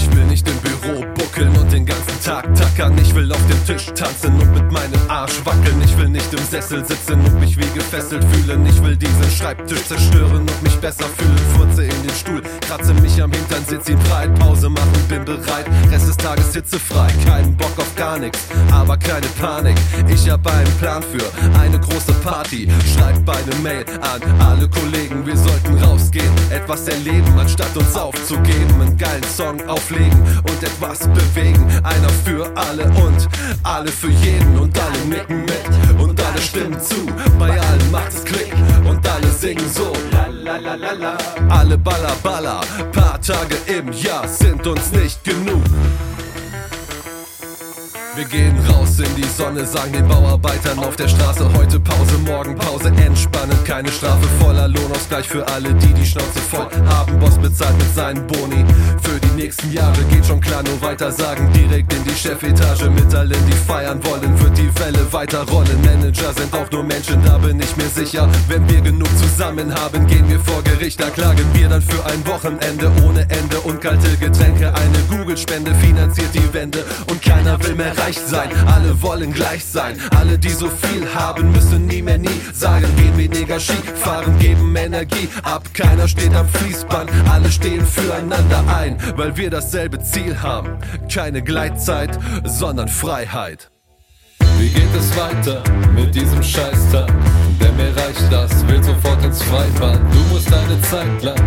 Ich will nicht im Büro buckeln und den ganzen Tag tackern. Ich will auf dem Tisch tanzen und mit meinem Arsch wackeln. Ich will nicht im Sessel sitzen und mich wie gefesselt fühlen. Ich will diesen Schreibtisch zerstören und mich besser fühlen. Furze in den Stuhl, kratze mich am Hintern, sitz ihn breit, Pause machen, bin bereit. Rest des Tages hitzefrei, keinen Bock auf gar nichts, aber keine Panik. Ich hab einen Plan für eine große Party. Schreib beide Mail an alle Kollegen, wir sollten etwas erleben, anstatt uns aufzugeben. Einen geilen Song auflegen und etwas bewegen. Einer für alle und alle für jeden und alle nicken mit und alle stimmen zu. Bei allen macht es Klick und alle singen so. Alle Baller Baller, paar Tage im Jahr sind uns nicht genug. Wir gehen raus in die Sonne, sagen den Bauarbeitern auf der Straße heute Pause, morgen Pause, entspannen, keine Strafe, voller Lohnausgleich für alle, die die Schnauze voll haben. Boss bezahlt mit seinen Boni. Für die nächsten Jahre geht schon klar, nur weiter sagen, direkt in die Chefetage mit allen, die feiern wollen, wird die Welle weiter rollen. Manager sind auch nur Menschen, da bin ich mir sicher. Wenn wir genug zusammen haben, gehen wir vor Gericht, da klagen wir dann für ein Wochenende ohne Ende und kalte Getränke. Eine Google-Spende finanziert die Wende und keiner will mehr reich sein. Alle wollen gleich sein. Alle, die so viel haben, müssen nie mehr nie sagen. Gehen weniger Ski, fahren, geben Energie ab. Keiner steht am Fließband, alle stehen füreinander ein, weil wir dasselbe Ziel haben. Keine Gleitzeit, sondern Freiheit. Wie geht es weiter mit diesem Scheißtag? Denn mir reicht das, will sofort ins Freibad. Du musst eine Zeit lang